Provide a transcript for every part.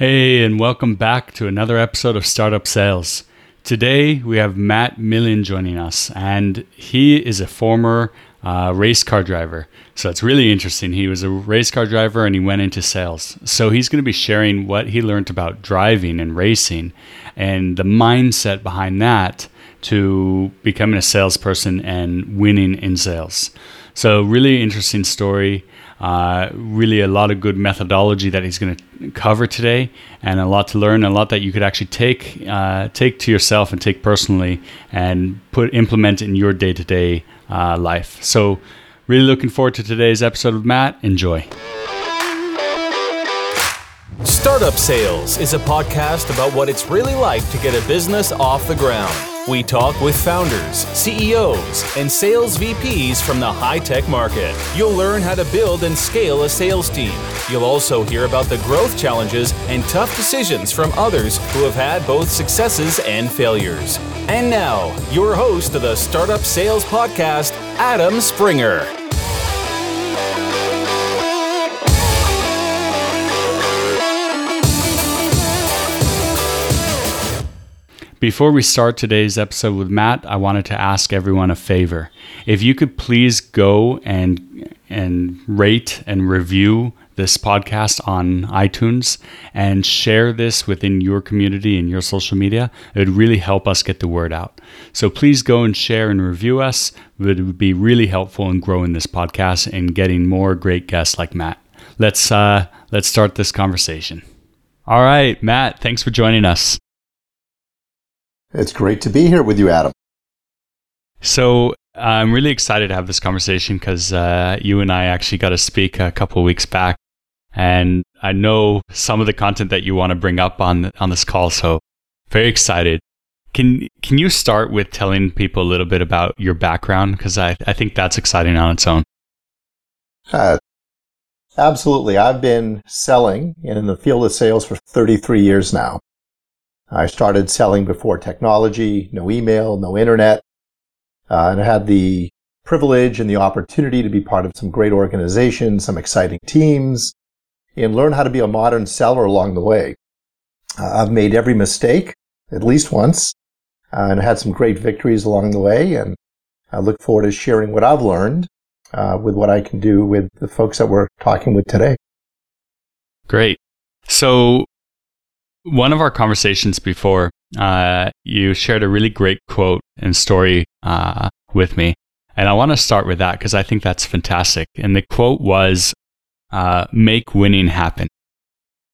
Hey, and welcome back to another episode of Startup Sales. Today we have Matt Millen joining us, and he is a former uh, race car driver. So it's really interesting. He was a race car driver and he went into sales. So he's going to be sharing what he learned about driving and racing and the mindset behind that to becoming a salesperson and winning in sales. So, really interesting story. Uh, really, a lot of good methodology that he's going to cover today, and a lot to learn, a lot that you could actually take uh, take to yourself and take personally, and put implement in your day to day life. So, really looking forward to today's episode with Matt. Enjoy. Startup Sales is a podcast about what it's really like to get a business off the ground. We talk with founders, CEOs, and sales VPs from the high tech market. You'll learn how to build and scale a sales team. You'll also hear about the growth challenges and tough decisions from others who have had both successes and failures. And now, your host of the Startup Sales Podcast, Adam Springer. Before we start today's episode with Matt, I wanted to ask everyone a favor. If you could please go and and rate and review this podcast on iTunes and share this within your community and your social media, it would really help us get the word out. So please go and share and review us. It would be really helpful in growing this podcast and getting more great guests like Matt. Let's uh, let's start this conversation. All right, Matt, thanks for joining us. It's great to be here with you, Adam. So I'm really excited to have this conversation because uh, you and I actually got to speak a couple of weeks back, and I know some of the content that you want to bring up on on this call. So very excited. Can can you start with telling people a little bit about your background because I I think that's exciting on its own. Uh, absolutely, I've been selling in the field of sales for 33 years now. I started selling before technology, no email, no internet, uh, and I had the privilege and the opportunity to be part of some great organizations, some exciting teams, and learn how to be a modern seller along the way. Uh, I've made every mistake at least once, uh, and had some great victories along the way, and I look forward to sharing what I've learned uh, with what I can do with the folks that we're talking with today. Great. So one of our conversations before, uh, you shared a really great quote and story uh, with me. And I want to start with that because I think that's fantastic. And the quote was, uh, make winning happen.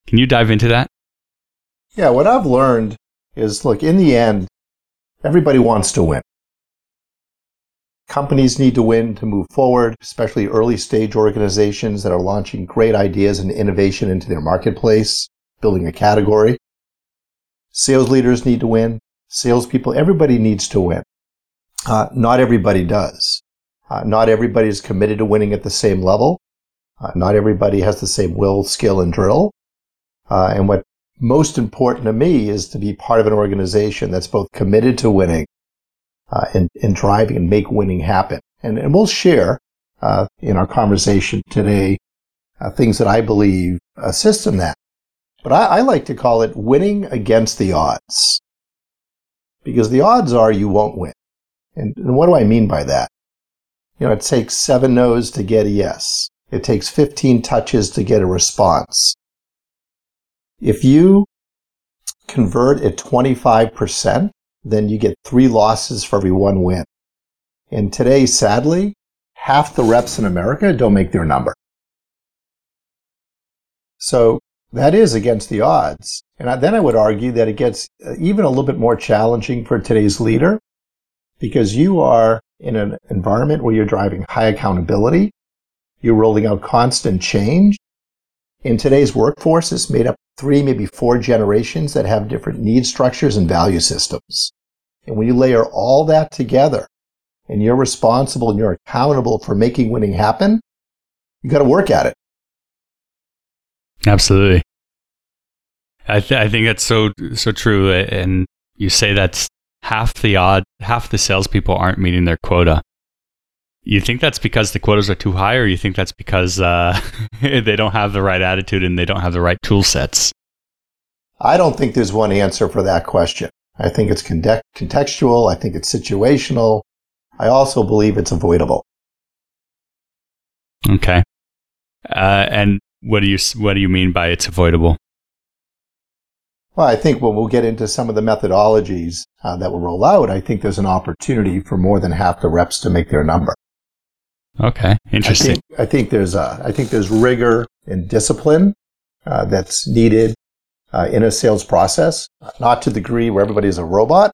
Can you dive into that? Yeah, what I've learned is look, in the end, everybody wants to win. Companies need to win to move forward, especially early stage organizations that are launching great ideas and innovation into their marketplace building a category. Sales leaders need to win. Salespeople, everybody needs to win. Uh, not everybody does. Uh, not everybody is committed to winning at the same level. Uh, not everybody has the same will, skill, and drill. Uh, and what most important to me is to be part of an organization that's both committed to winning uh, and, and driving and make winning happen. And, and we'll share uh, in our conversation today things that I believe assist in that. But I, I like to call it winning against the odds. Because the odds are you won't win. And, and what do I mean by that? You know, it takes seven no's to get a yes. It takes 15 touches to get a response. If you convert at 25%, then you get three losses for every one win. And today, sadly, half the reps in America don't make their number. So that is against the odds. And then I would argue that it gets uh, even a little bit more challenging for today's leader because you are in an environment where you're driving high accountability. You're rolling out constant change. In today's workforce, it's made up three, maybe four generations that have different need structures and value systems. And when you layer all that together and you're responsible and you're accountable for making winning happen, you got to work at it. Absolutely. I, th- I think that's so so true, and you say that's half the odd, half the salespeople aren't meeting their quota. You think that's because the quotas are too high, or you think that's because uh, they don't have the right attitude and they don't have the right tool sets? I don't think there's one answer for that question. I think it's contextual. I think it's situational. I also believe it's avoidable. Okay. Uh, and what do you what do you mean by it's avoidable? Well, I think when we'll get into some of the methodologies uh, that will roll out, I think there's an opportunity for more than half the reps to make their number. Okay, interesting. I think, I think there's a, I think there's rigor and discipline uh, that's needed uh, in a sales process, not to the degree where everybody's a robot,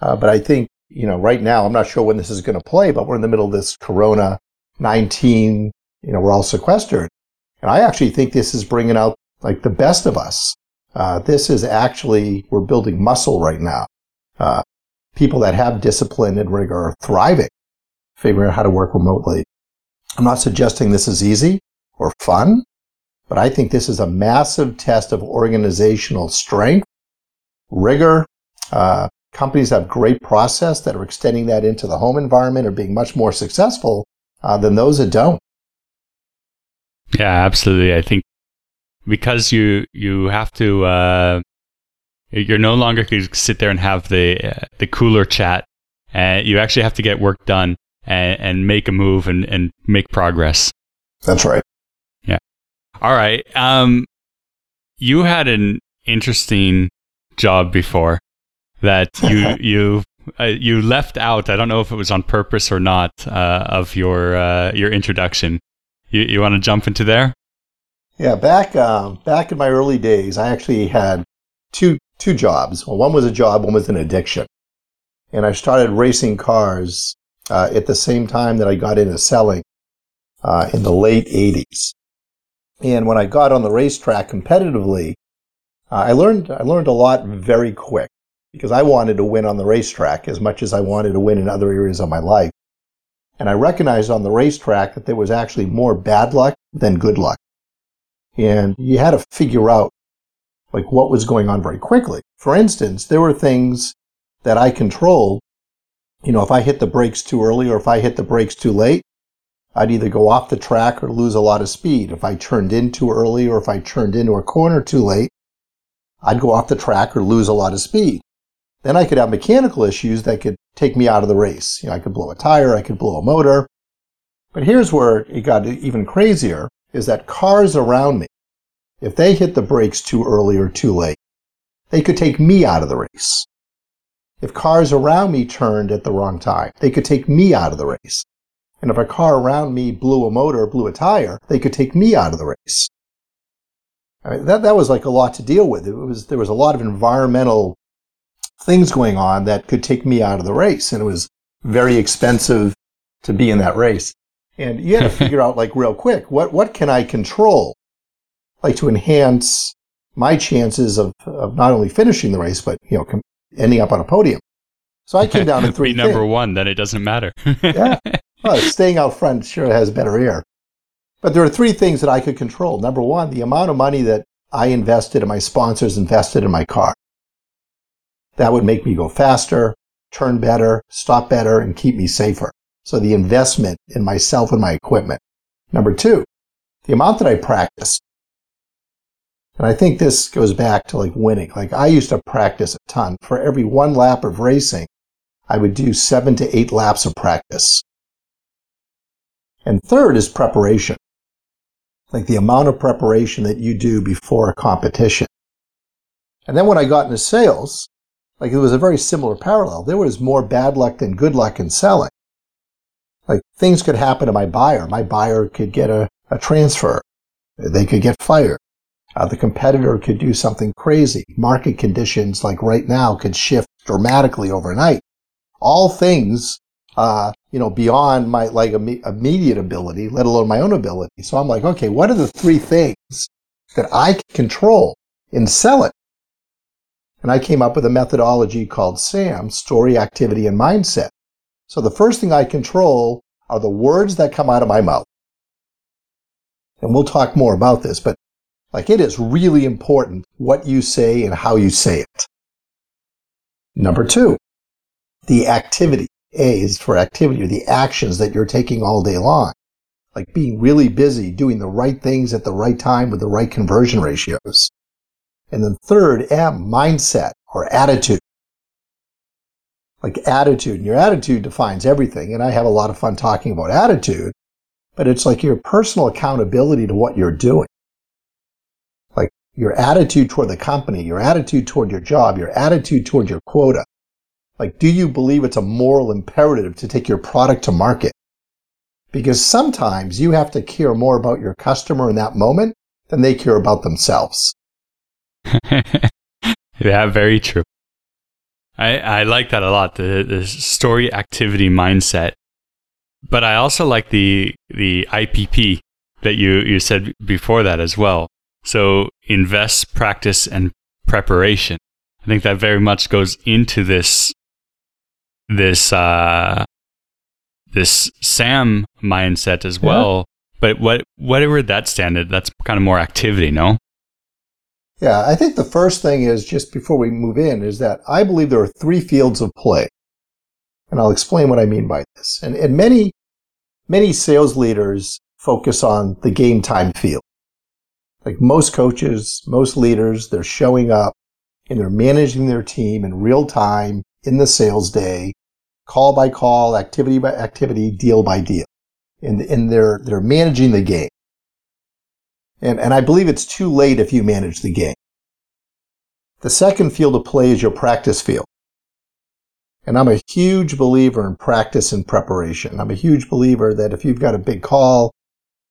uh, but I think you know right now I'm not sure when this is going to play, but we're in the middle of this Corona 19. You know, we're all sequestered, and I actually think this is bringing out like the best of us. Uh, this is actually we're building muscle right now. Uh, people that have discipline and rigor are thriving, figuring out how to work remotely. I'm not suggesting this is easy or fun, but I think this is a massive test of organizational strength, rigor. Uh, companies have great process that are extending that into the home environment are being much more successful uh, than those that don't. Yeah, absolutely. I think because you you have to uh, you're no longer going to sit there and have the uh, the cooler chat. Uh, you actually have to get work done and, and make a move and, and make progress. That's right. Yeah. All right. Um, you had an interesting job before that you you uh, you left out. I don't know if it was on purpose or not uh, of your uh, your introduction. You you want to jump into there? Yeah, back um, back in my early days, I actually had two two jobs. Well, one was a job, one was an addiction, and I started racing cars uh, at the same time that I got into selling uh, in the late '80s. And when I got on the racetrack competitively, uh, I learned I learned a lot very quick because I wanted to win on the racetrack as much as I wanted to win in other areas of my life. And I recognized on the racetrack that there was actually more bad luck than good luck. And you had to figure out like what was going on very quickly. For instance, there were things that I controlled. You know, if I hit the brakes too early or if I hit the brakes too late, I'd either go off the track or lose a lot of speed. If I turned in too early or if I turned into a corner too late, I'd go off the track or lose a lot of speed. Then I could have mechanical issues that could take me out of the race. You know, I could blow a tire, I could blow a motor. But here's where it got even crazier is that cars around me, if they hit the brakes too early or too late, they could take me out of the race. If cars around me turned at the wrong time, they could take me out of the race. And if a car around me blew a motor blew a tire, they could take me out of the race. I mean, that, that was like a lot to deal with. It was, there was a lot of environmental things going on that could take me out of the race. And it was very expensive to be in that race. And you had to figure out like real quick, what, what can I control? Like to enhance my chances of, of not only finishing the race, but, you know, com- ending up on a podium. So I came down to three. Be number things. one, then it doesn't matter. yeah. Well, staying out front sure has better air. But there are three things that I could control. Number one, the amount of money that I invested and my sponsors invested in my car. That would make me go faster, turn better, stop better, and keep me safer. So the investment in myself and my equipment. Number two, the amount that I practice. And I think this goes back to like winning. Like I used to practice a ton. For every one lap of racing, I would do seven to eight laps of practice. And third is preparation. Like the amount of preparation that you do before a competition. And then when I got into sales, like it was a very similar parallel. There was more bad luck than good luck in selling. Like things could happen to my buyer. My buyer could get a, a transfer. They could get fired. Uh, the competitor could do something crazy. Market conditions, like right now, could shift dramatically overnight. All things, uh, you know, beyond my like Im- immediate ability, let alone my own ability. So I'm like, okay, what are the three things that I can control in selling? And I came up with a methodology called SAM, story, activity, and mindset. So the first thing I control are the words that come out of my mouth. And we'll talk more about this, but like it is really important what you say and how you say it. Number two, the activity. A is for activity or the actions that you're taking all day long. Like being really busy, doing the right things at the right time with the right conversion ratios. And then third, M, mindset or attitude. Like attitude. And your attitude defines everything. And I have a lot of fun talking about attitude, but it's like your personal accountability to what you're doing. Like your attitude toward the company, your attitude toward your job, your attitude toward your quota. Like, do you believe it's a moral imperative to take your product to market? Because sometimes you have to care more about your customer in that moment than they care about themselves. yeah, very true. I, I like that a lot, the, the story activity mindset. But I also like the the IPP that you, you said before that as well. So invest, practice, and preparation. I think that very much goes into this this uh, this Sam mindset as well. Yeah. But what whatever that standard, that's kind of more activity, no? Yeah, I think the first thing is just before we move in is that I believe there are three fields of play. And I'll explain what I mean by this. And, and many, many sales leaders focus on the game time field. Like most coaches, most leaders, they're showing up and they're managing their team in real time in the sales day, call by call, activity by activity, deal by deal. And, and they're, they're managing the game. And, and I believe it's too late if you manage the game. The second field of play is your practice field. And I'm a huge believer in practice and preparation. I'm a huge believer that if you've got a big call,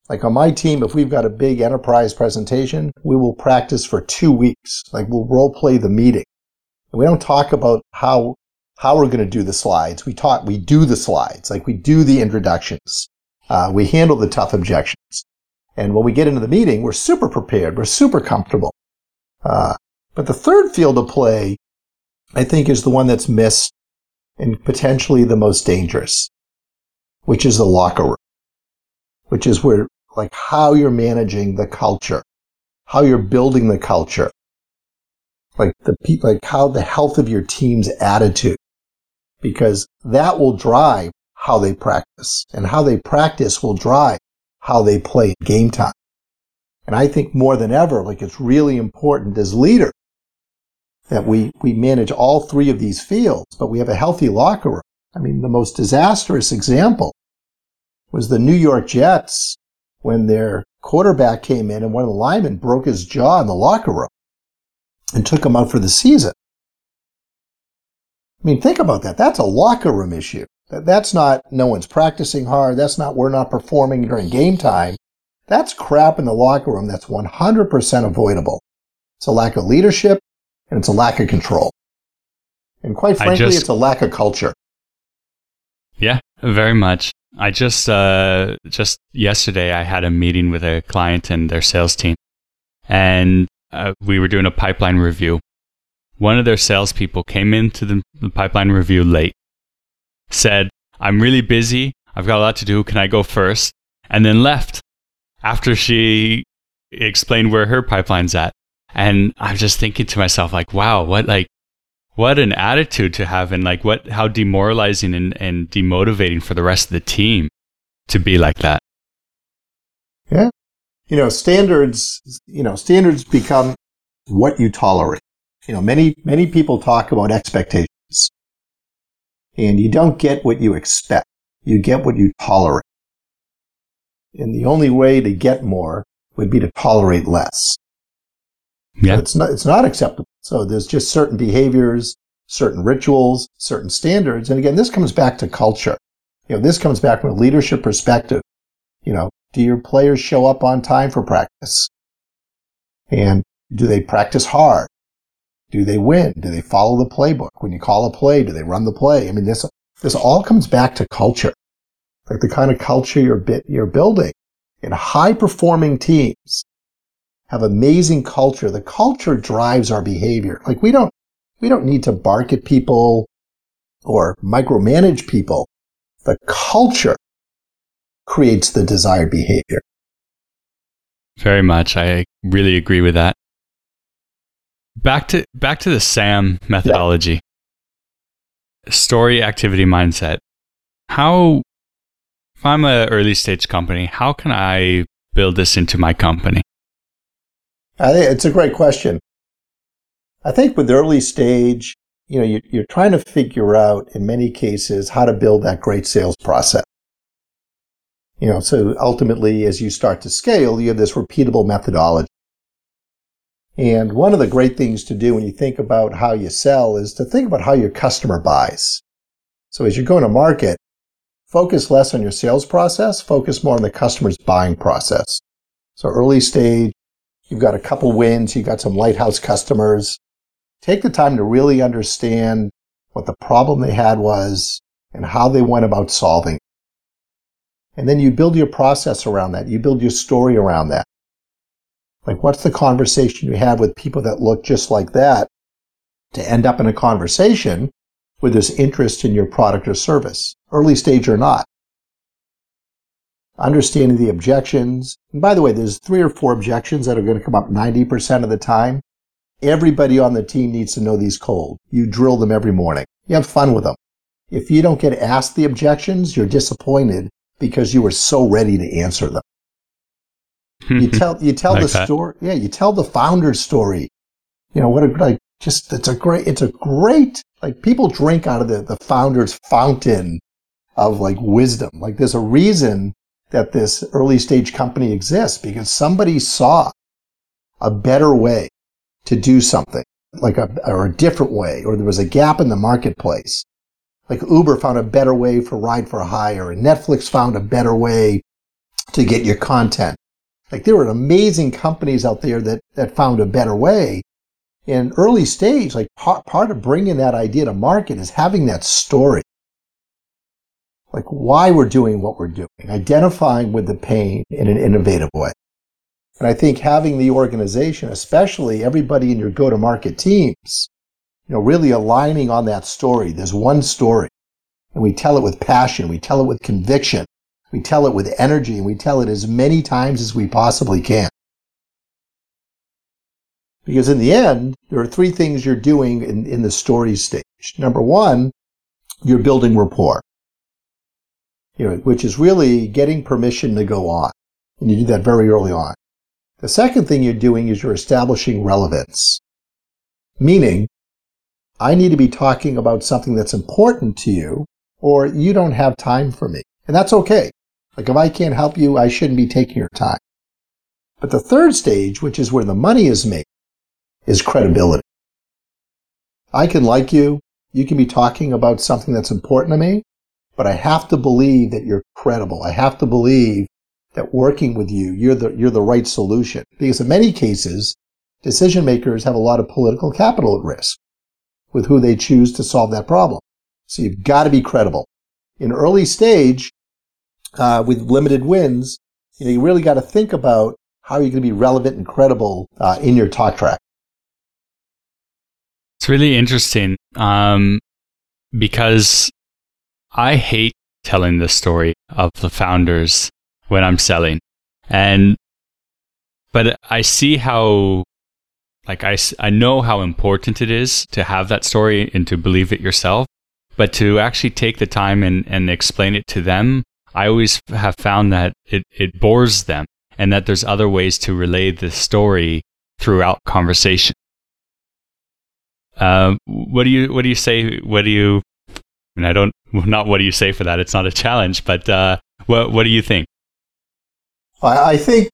like on my team, if we've got a big enterprise presentation, we will practice for two weeks. Like we'll role play the meeting. And we don't talk about how, how we're going to do the slides. We talk, we do the slides. Like we do the introductions. Uh, we handle the tough objections. And when we get into the meeting, we're super prepared. We're super comfortable. Uh, but the third field of play, I think, is the one that's missed and potentially the most dangerous, which is the locker room, which is where, like, how you're managing the culture, how you're building the culture, like the like how the health of your team's attitude, because that will drive how they practice, and how they practice will drive how they play game time. And I think more than ever, like it's really important as leaders that we, we manage all three of these fields, but we have a healthy locker room. I mean, the most disastrous example was the New York Jets when their quarterback came in and one of the linemen broke his jaw in the locker room and took him out for the season. I mean, think about that. That's a locker room issue. That's not no one's practicing hard. That's not we're not performing during game time. That's crap in the locker room that's 100% avoidable. It's a lack of leadership and it's a lack of control. And quite frankly, just, it's a lack of culture. Yeah, very much. I just, uh, just yesterday I had a meeting with a client and their sales team and uh, we were doing a pipeline review. One of their salespeople came into the, the pipeline review late said, I'm really busy. I've got a lot to do. Can I go first? And then left after she explained where her pipeline's at. And I'm just thinking to myself, like, wow, what like what an attitude to have and like what how demoralizing and, and demotivating for the rest of the team to be like that. Yeah. You know, standards, you know, standards become what you tolerate. You know, many, many people talk about expectations and you don't get what you expect. You get what you tolerate. And the only way to get more would be to tolerate less. Yeah. So it's not, it's not acceptable. So there's just certain behaviors, certain rituals, certain standards. And again, this comes back to culture. You know, this comes back from a leadership perspective. You know, do your players show up on time for practice? And do they practice hard? Do they win? Do they follow the playbook? When you call a play, do they run the play? I mean, this, this all comes back to culture, like the kind of culture you're, you're building in high performing teams have amazing culture. The culture drives our behavior. Like we don't, we don't need to bark at people or micromanage people. The culture creates the desired behavior. Very much. I really agree with that. Back to back to the SAM methodology. Yeah. Story activity mindset. How if I'm an early stage company, how can I build this into my company? I think it's a great question. I think with early stage, you know, you're, you're trying to figure out in many cases how to build that great sales process. You know, so ultimately, as you start to scale, you have this repeatable methodology. And one of the great things to do when you think about how you sell is to think about how your customer buys. So as you're going to market, focus less on your sales process, focus more on the customer's buying process. So early stage, you've got a couple wins, you've got some lighthouse customers. Take the time to really understand what the problem they had was and how they went about solving. And then you build your process around that. You build your story around that. Like, what's the conversation you have with people that look just like that to end up in a conversation where there's interest in your product or service, early stage or not? Understanding the objections. And by the way, there's three or four objections that are going to come up 90% of the time. Everybody on the team needs to know these cold. You drill them every morning. You have fun with them. If you don't get asked the objections, you're disappointed because you were so ready to answer them. You tell you tell Like the that. story. Yeah, you tell the founder's story. You know what? A, like just it's a great it's a great like people drink out of the the founder's fountain of like wisdom. Like there's a reason that this early stage company exists because somebody saw a better way to do something, like a or a different way, or there was a gap in the marketplace. Like Uber found a better way for ride for hire, and Netflix found a better way to get your content. Like there were amazing companies out there that, that found a better way. In early stage, like part, part of bringing that idea to market is having that story. Like why we're doing what we're doing, identifying with the pain in an innovative way. And I think having the organization, especially everybody in your go-to-market teams, you know, really aligning on that story. There's one story and we tell it with passion. We tell it with conviction. We tell it with energy and we tell it as many times as we possibly can. Because in the end, there are three things you're doing in, in the story stage. Number one, you're building rapport, you know, which is really getting permission to go on. And you do that very early on. The second thing you're doing is you're establishing relevance, meaning I need to be talking about something that's important to you or you don't have time for me. And that's okay. Like if I can't help you, I shouldn't be taking your time. But the third stage, which is where the money is made, is credibility. I can like you. You can be talking about something that's important to me, but I have to believe that you're credible. I have to believe that working with you, you're the, you're the right solution. Because in many cases, decision makers have a lot of political capital at risk with who they choose to solve that problem. So you've got to be credible. In early stage, uh, with limited wins, you know, you really got to think about how you're going to be relevant and credible uh, in your talk track. It's really interesting um, because I hate telling the story of the founders when I'm selling, and but I see how like I, I know how important it is to have that story and to believe it yourself but to actually take the time and, and explain it to them i always have found that it, it bores them and that there's other ways to relay the story throughout conversation um, what do you what do you say what do you I I don't not what do you say for that it's not a challenge but uh, what what do you think I, I think,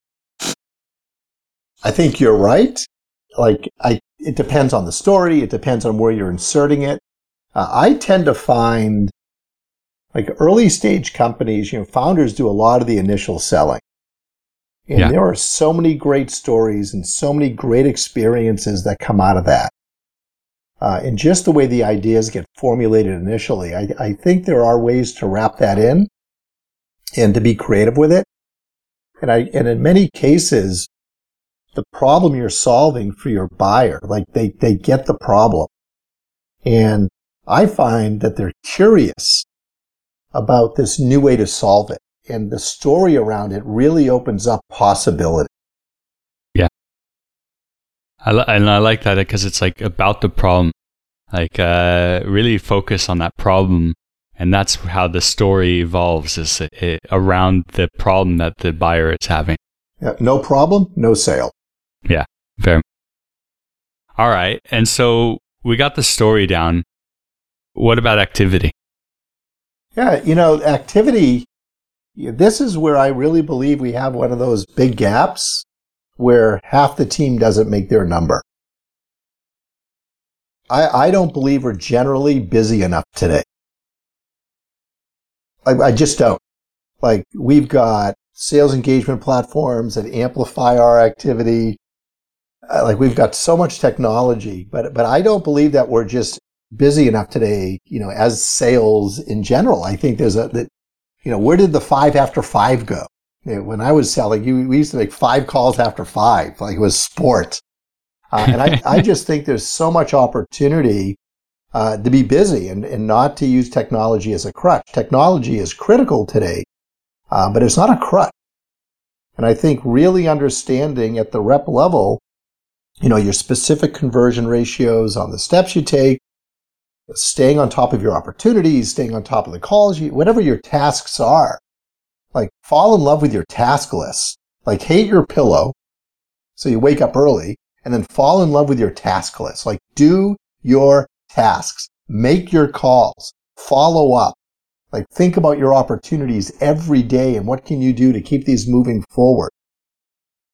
I think you're right. Like, I, it depends on the story. It depends on where you're inserting it. Uh, I tend to find, like, early stage companies, you know, founders do a lot of the initial selling. And Yeah. there are so many great stories and so many great experiences that come out of that. Uh, and just the way the ideas get formulated initially, I, I think there are ways to wrap that in and to be creative with it. And I, and in many cases, the problem you're solving for your buyer, like they, they get the problem. And I find that they're curious about this new way to solve it. And the story around it really opens up possibility. Yeah. I li- and I like that because it's like about the problem, like uh, really focus on that problem, and that's how the story evolves is uh, around the problem that the buyer is having. Yeah, no problem, no sale. Yeah, fair. All right. And so we got the story down. What about activity? Yeah, you know, activity, this is where I really believe we have one of those big gaps where half the team doesn't make their number. I, I don't believe we're generally busy enough today. I, I just don't. Like, we've got sales engagement platforms that amplify our activity. Uh, like, we've got so much technology, but, but I don't believe that we're just busy enough today, you know, as sales in general. I think there's a, that, you know, where did the five after five go? You know, when I was selling, you, we used to make five calls after five, like it was sport. Uh, and I, I just think there's so much opportunity uh, to be busy and, and not to use technology as a crutch. Technology is critical today, uh, but it's not a crutch. And I think really understanding at the rep level, you know, your specific conversion ratios on the steps you take, staying on top of your opportunities, staying on top of the calls, you, whatever your tasks are. Like fall in love with your task list. Like hate your pillow. So you wake up early and then fall in love with your task list. Like do your tasks, make your calls, follow up. Like think about your opportunities every day and what can you do to keep these moving forward.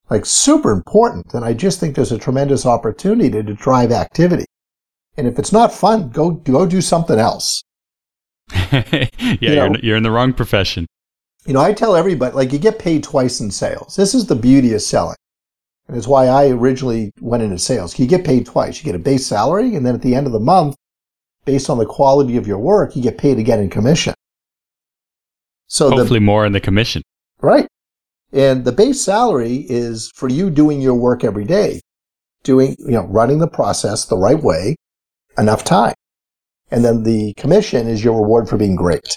Like super important. And I just think there's a tremendous opportunity to, to drive activity. And if it's not fun, go go do something else. yeah, you are you're in the wrong profession. You know, I tell everybody like you get paid twice in sales. This is the beauty of selling. And it's why I originally went into sales. You get paid twice. You get a base salary, and then at the end of the month, based on the quality of your work, you get paid again in commission. So hopefully the, more in the commission. Right. And the base salary is for you doing your work every day, doing, you know, running the process the right way, enough time. And then the commission is your reward for being great.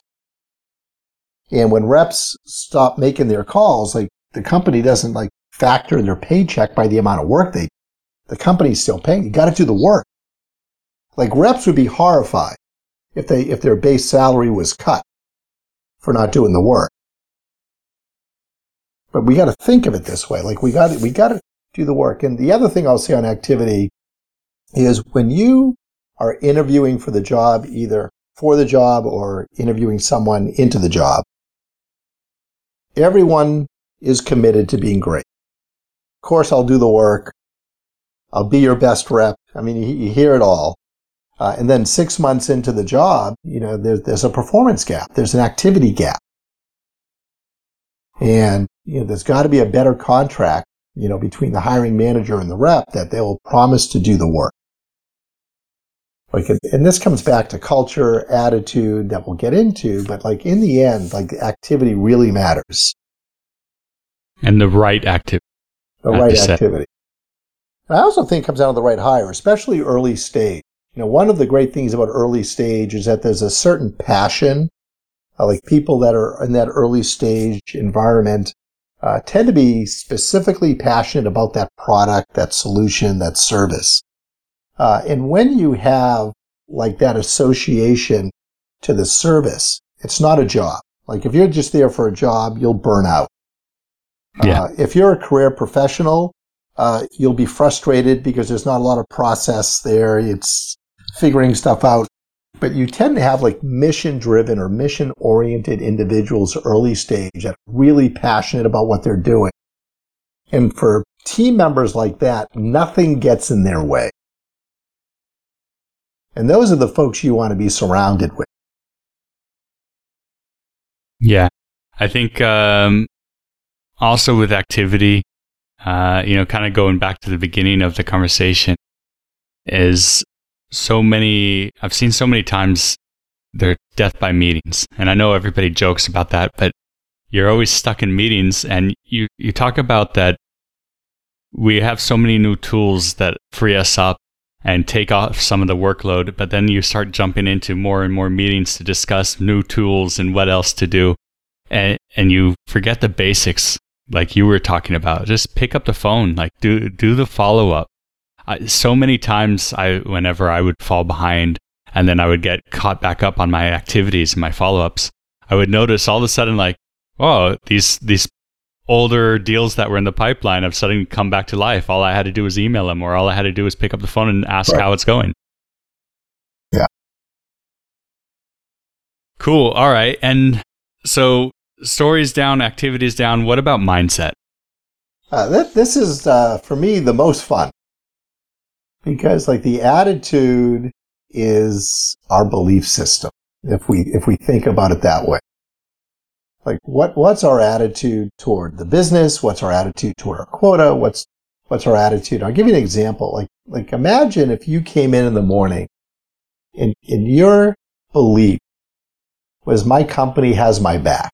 And when reps stop making their calls, like the company doesn't like factor their paycheck by the amount of work they, the company's still paying. You got to do the work. Like reps would be horrified if they, if their base salary was cut for not doing the work. But we got to think of it this way. Like we got we got to do the work. And the other thing I'll say on activity is when you are interviewing for the job, either for the job or interviewing someone into the job, everyone is committed to being great. Of course, I'll do the work. I'll be your best rep. I mean, you, hear it all. Uh, and then six months into the job, you know, there's, there's a performance gap. There's an activity gap. And, you know, there's got to be a better contract, you know, between the hiring manager and the rep that they will promise to do the work. Like, and this comes back to culture, attitude that we'll get into, but like in the end, like activity really matters. And the right activity. The right activity. I also think comes down to the right hire, especially early stage. You know, one of the great things about early stage is that there's a certain passion, uh, like people that are in that early stage environment uh, tend to be specifically passionate about that product, that solution, that service. Uh, and when you have like that association to the service, it's not a job. Like if you're just there for a job, you'll burn out. Yeah. Uh, if you're a career professional, uh, you'll be frustrated because there's not a lot of process there. It's figuring stuff out. But you tend to have like mission driven or mission oriented individuals early stage that are really passionate about what they're doing. And for team members like that, nothing gets in their way. And those are the folks you want to be surrounded with. Yeah. I think um, also with activity, uh, you know, kind of going back to the beginning of the conversation, is so many, I've seen so many times they're death by meetings. And I know everybody jokes about that, but you're always stuck in meetings and you, you talk about that we have so many new tools that free us up and take off some of the workload. But then you start jumping into more and more meetings to discuss new tools and what else to do. And, and you forget the basics, like you were talking about. Just pick up the phone, like do, do the follow up. so many times I, whenever I would fall behind and then I would get caught back up on my activities and my follow ups, I would notice all of a sudden like, oh, these, these older deals that were in the pipeline have suddenly come back to life. All I had to do was email them, or all I had to do was pick up the phone and ask Right. how it's going. Yeah. Cool. All right. And so stories down, activities down. What about mindset? Uh, that, this is, uh, for me, the most fun. Because, like, the attitude is our belief system, if we, if we think about it that way. Like, what, what's our attitude toward the business? What's our attitude toward our quota? What's, what's our attitude? I'll give you an example. Like, like, imagine if you came in in the morning and, and your belief was my company has my back.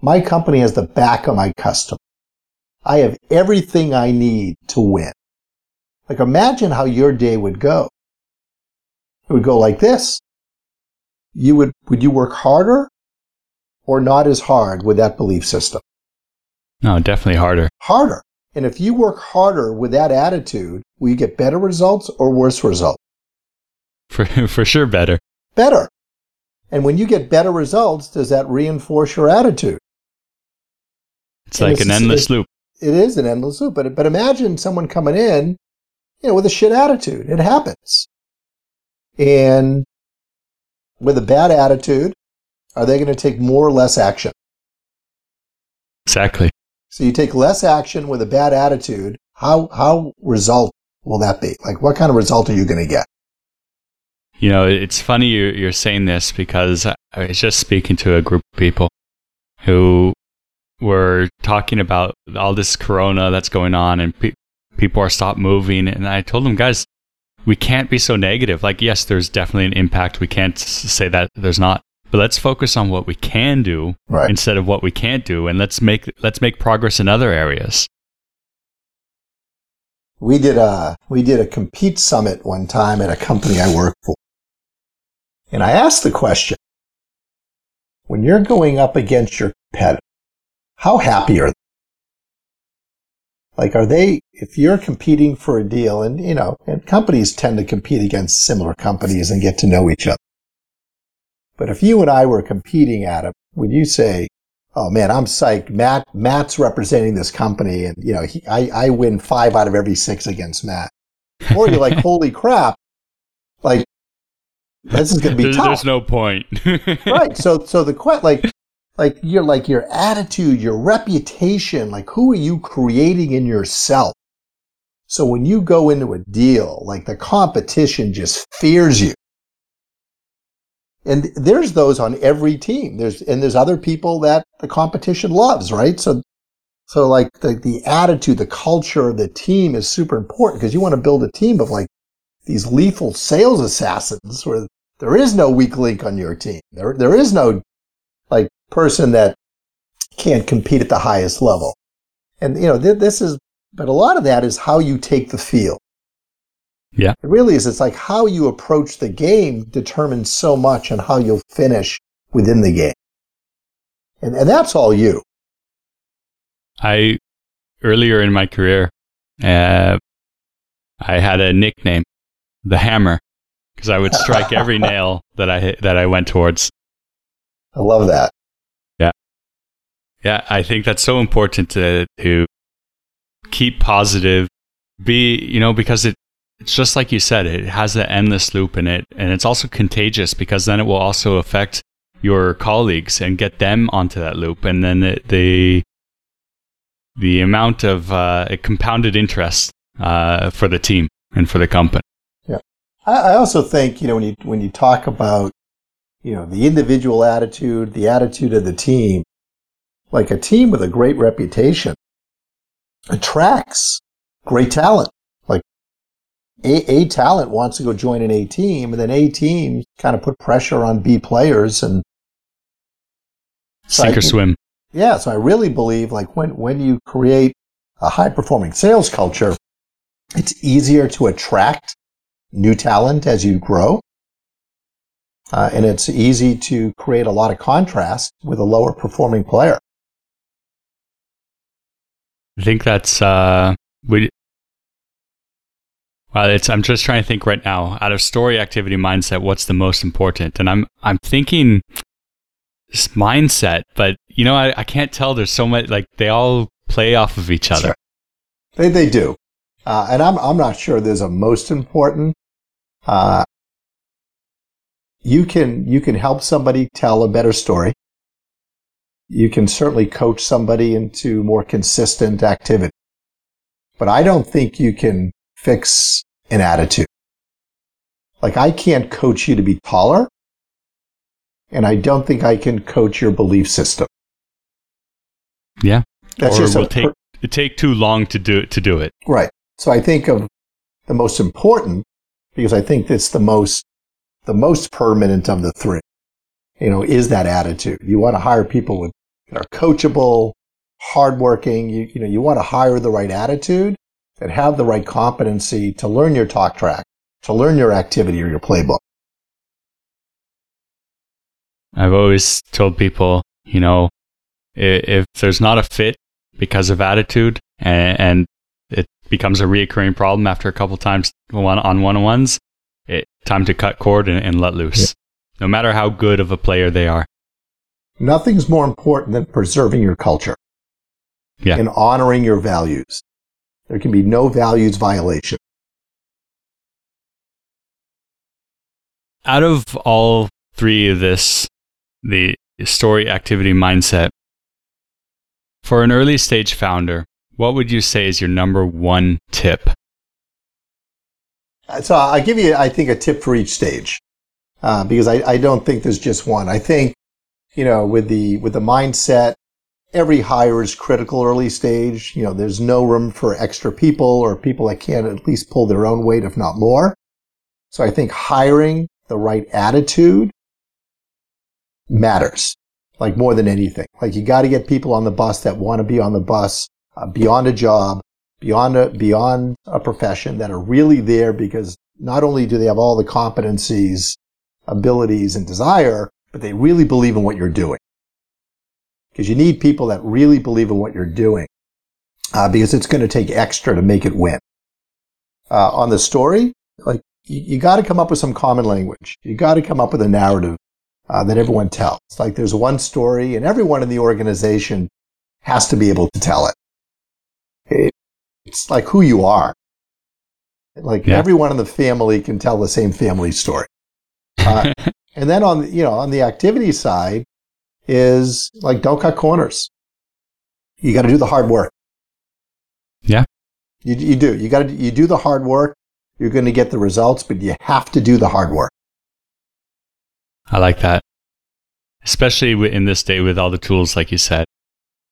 My company has the back of my customer. I have everything I need to win. Like imagine how your day would go. It would go like this. You would, would you work harder or not as hard with that belief system? No, definitely harder. Harder. And if you work harder with that attitude, will you get better results or worse results? For for sure, better. Better. And when you get better results, does that reinforce your attitude? It's And like this an endless loop. it is an endless loop. But but imagine someone coming in, you know, with a shit attitude. It happens. And with a bad attitude, are they going to take more or less action? Exactly. So you take less action with a bad attitude. How how result will that be? Like what kind of result are you going to get? You know, it's funny you're, you're saying this because I I was just speaking to a group of people who were talking about all this corona that's going on and pe- people are stopped moving. And I told them, guys, we can't be so negative. Like, yes, there's definitely an impact. We can't say that there's not. But let's focus on what we can do Right. instead of what we can't do, and let's make let's make progress in other areas. We did a we did a compete summit one time at a company I work for. And I asked the question, when you're going up against your competitor, how happy are they? Like are they if you're competing for a deal and you know, and companies tend to compete against similar companies and get to know each other. But if you and I were competing at it, would you say, oh man, I'm psyched. Matt, Matt's representing this company and, you know, he, I, I win five out of every six against Matt. Or you're like, holy crap. Like, this is going to be there's, tough. there's no point. right. So, so the que- like, like you're like your attitude, your reputation, like who are you creating in yourself? So when you go into a deal, like the competition just fears you. And there's those on every team. There's, and there's other people that the competition loves, right? So, so like the, the attitude, the culture of the team is super important because you want to build a team of like these lethal sales assassins where there is no weak link on your team. There, there is no like person that can't compete at the highest level. And you know, th- this is, but a lot of that is how you take the field. Yeah. It really is. It's like how you approach the game determines so much on how you'll finish within the game. And, and that's all you. I earlier in my career, uh, I had a nickname, the Hammer, because I would strike every nail that I hit, that I went towards. I love that. Yeah, Yeah. I think that's so important to to keep positive, be you know because it it's just like you said, it has that endless loop in it, and it's also contagious because then it will also affect your colleagues and get them onto that loop, and then it, the the amount of uh, compounded interest uh, for the team and for the company. I, I also think, you know, when you, when you talk about, you know, the individual attitude, the attitude of the team, like a team with a great reputation attracts great talent. A, a talent wants to go join an A team and then A team kind of put pressure on B players and So Sink or think- swim. yeah, so I really believe like when, when you create a high performing sales culture, it's easier to attract new talent as you grow. Uh, and it's easy to create a lot of contrast with a lower performing player. I think that's uh we well it's I'm just trying to think right now out of story activity mindset what's the most important and I'm I'm thinking this mindset, but you know, I, I can't tell. There's so much like they all play off of each other. Right. They they do, uh, and I'm I'm not sure there's a most important. Uh, you can you can help somebody tell a better story. You can certainly coach somebody into more consistent activity, but I don't think you can fix an attitude. Like I can't coach you to be taller, and I don't think I can coach your belief system. Yeah, That's or just it will take per- it take too long to do to do it. right. So I think of the most important because I think that's the most the most permanent of the three. You know, is that attitude. You want to hire people with that are coachable, hardworking. You you know, you want to hire the right attitude that have the right competency to learn your talk track, to learn your activity or your playbook. I've always told people, you know, if there's not a fit because of attitude and, and it becomes a reoccurring problem after a couple times one on one on ones, it time to cut cord and, and let loose. No matter how good of a player they are. Nothing's more important than preserving your culture Yeah. and honoring your values. There can be no values violation. Out of all three of this, the story, activity, mindset, for an early stage founder, what would you say is your number one tip? So I'll give you, I think, a tip for each stage, uh, because I, I don't think there's just one. I think, you know, with the with the mindset, every hire is critical early stage. You know, there's no room for extra people or people that can't at least pull their own weight, if not more. So I think hiring the right attitude matters, like more than anything. Like you got to get people on the bus that want to be on the bus uh, beyond a job, beyond a beyond a profession that are really there because not only do they have all the competencies, abilities, and desire, but they really believe in what you're doing. Because you need people that really believe in what you're doing, uh, because it's going to take extra to make it win. Uh, on the story, like you, you got to come up with some common language. You got to come up with a narrative uh, that everyone tells. Like there's one story, and everyone in the organization has to be able to tell it. it it's like who you are. Like Yeah. everyone in the family can tell the same family story. Uh, and then on you know on the activity side is like don't cut corners. You got to do the hard work. Yeah. You, you do. You got to you do the hard work. You're going to get the results, but you have to do the hard work. I like that. Especially in this day with all the tools, like you said.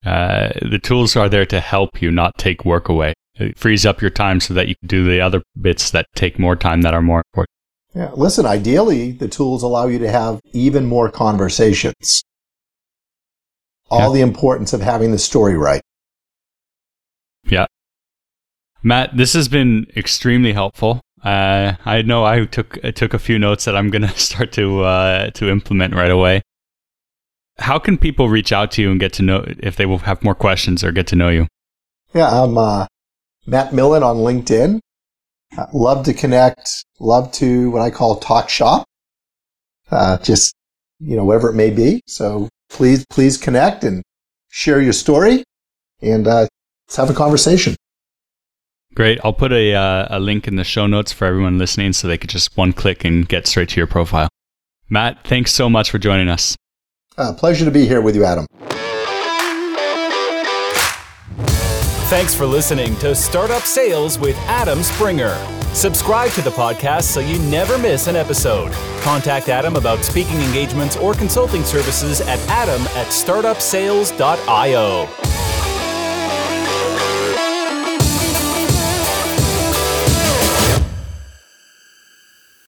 Uh, the tools are there to help you, not take work away. It frees up your time so that you can do the other bits that take more time that are more important. Yeah. Listen, ideally, the tools allow you to have even more conversations. All Yeah. the importance of having the story right. Yeah. Matt, this has been extremely helpful. Uh, I know I took I took a few notes that I'm gonna start to uh, to implement right away. How can people reach out to you and get to know if they will have more questions or get to know you? Yeah, I'm uh, Matt Millen on LinkedIn. Uh, love to connect. Love to what I call talk shop. Uh, just you know, whatever it may be. So please, please connect and share your story, and uh, let's have a conversation. Great. I'll put a uh, a link in the show notes for everyone listening, so they could just one click and get straight to your profile. Matt, thanks so much for joining us. Uh, pleasure to be here with you, Adam. Thanks for listening to Startup Sales with Adam Springer. Subscribe to the podcast so you never miss an episode. Contact Adam about speaking engagements or consulting services at adam at startupsales.io.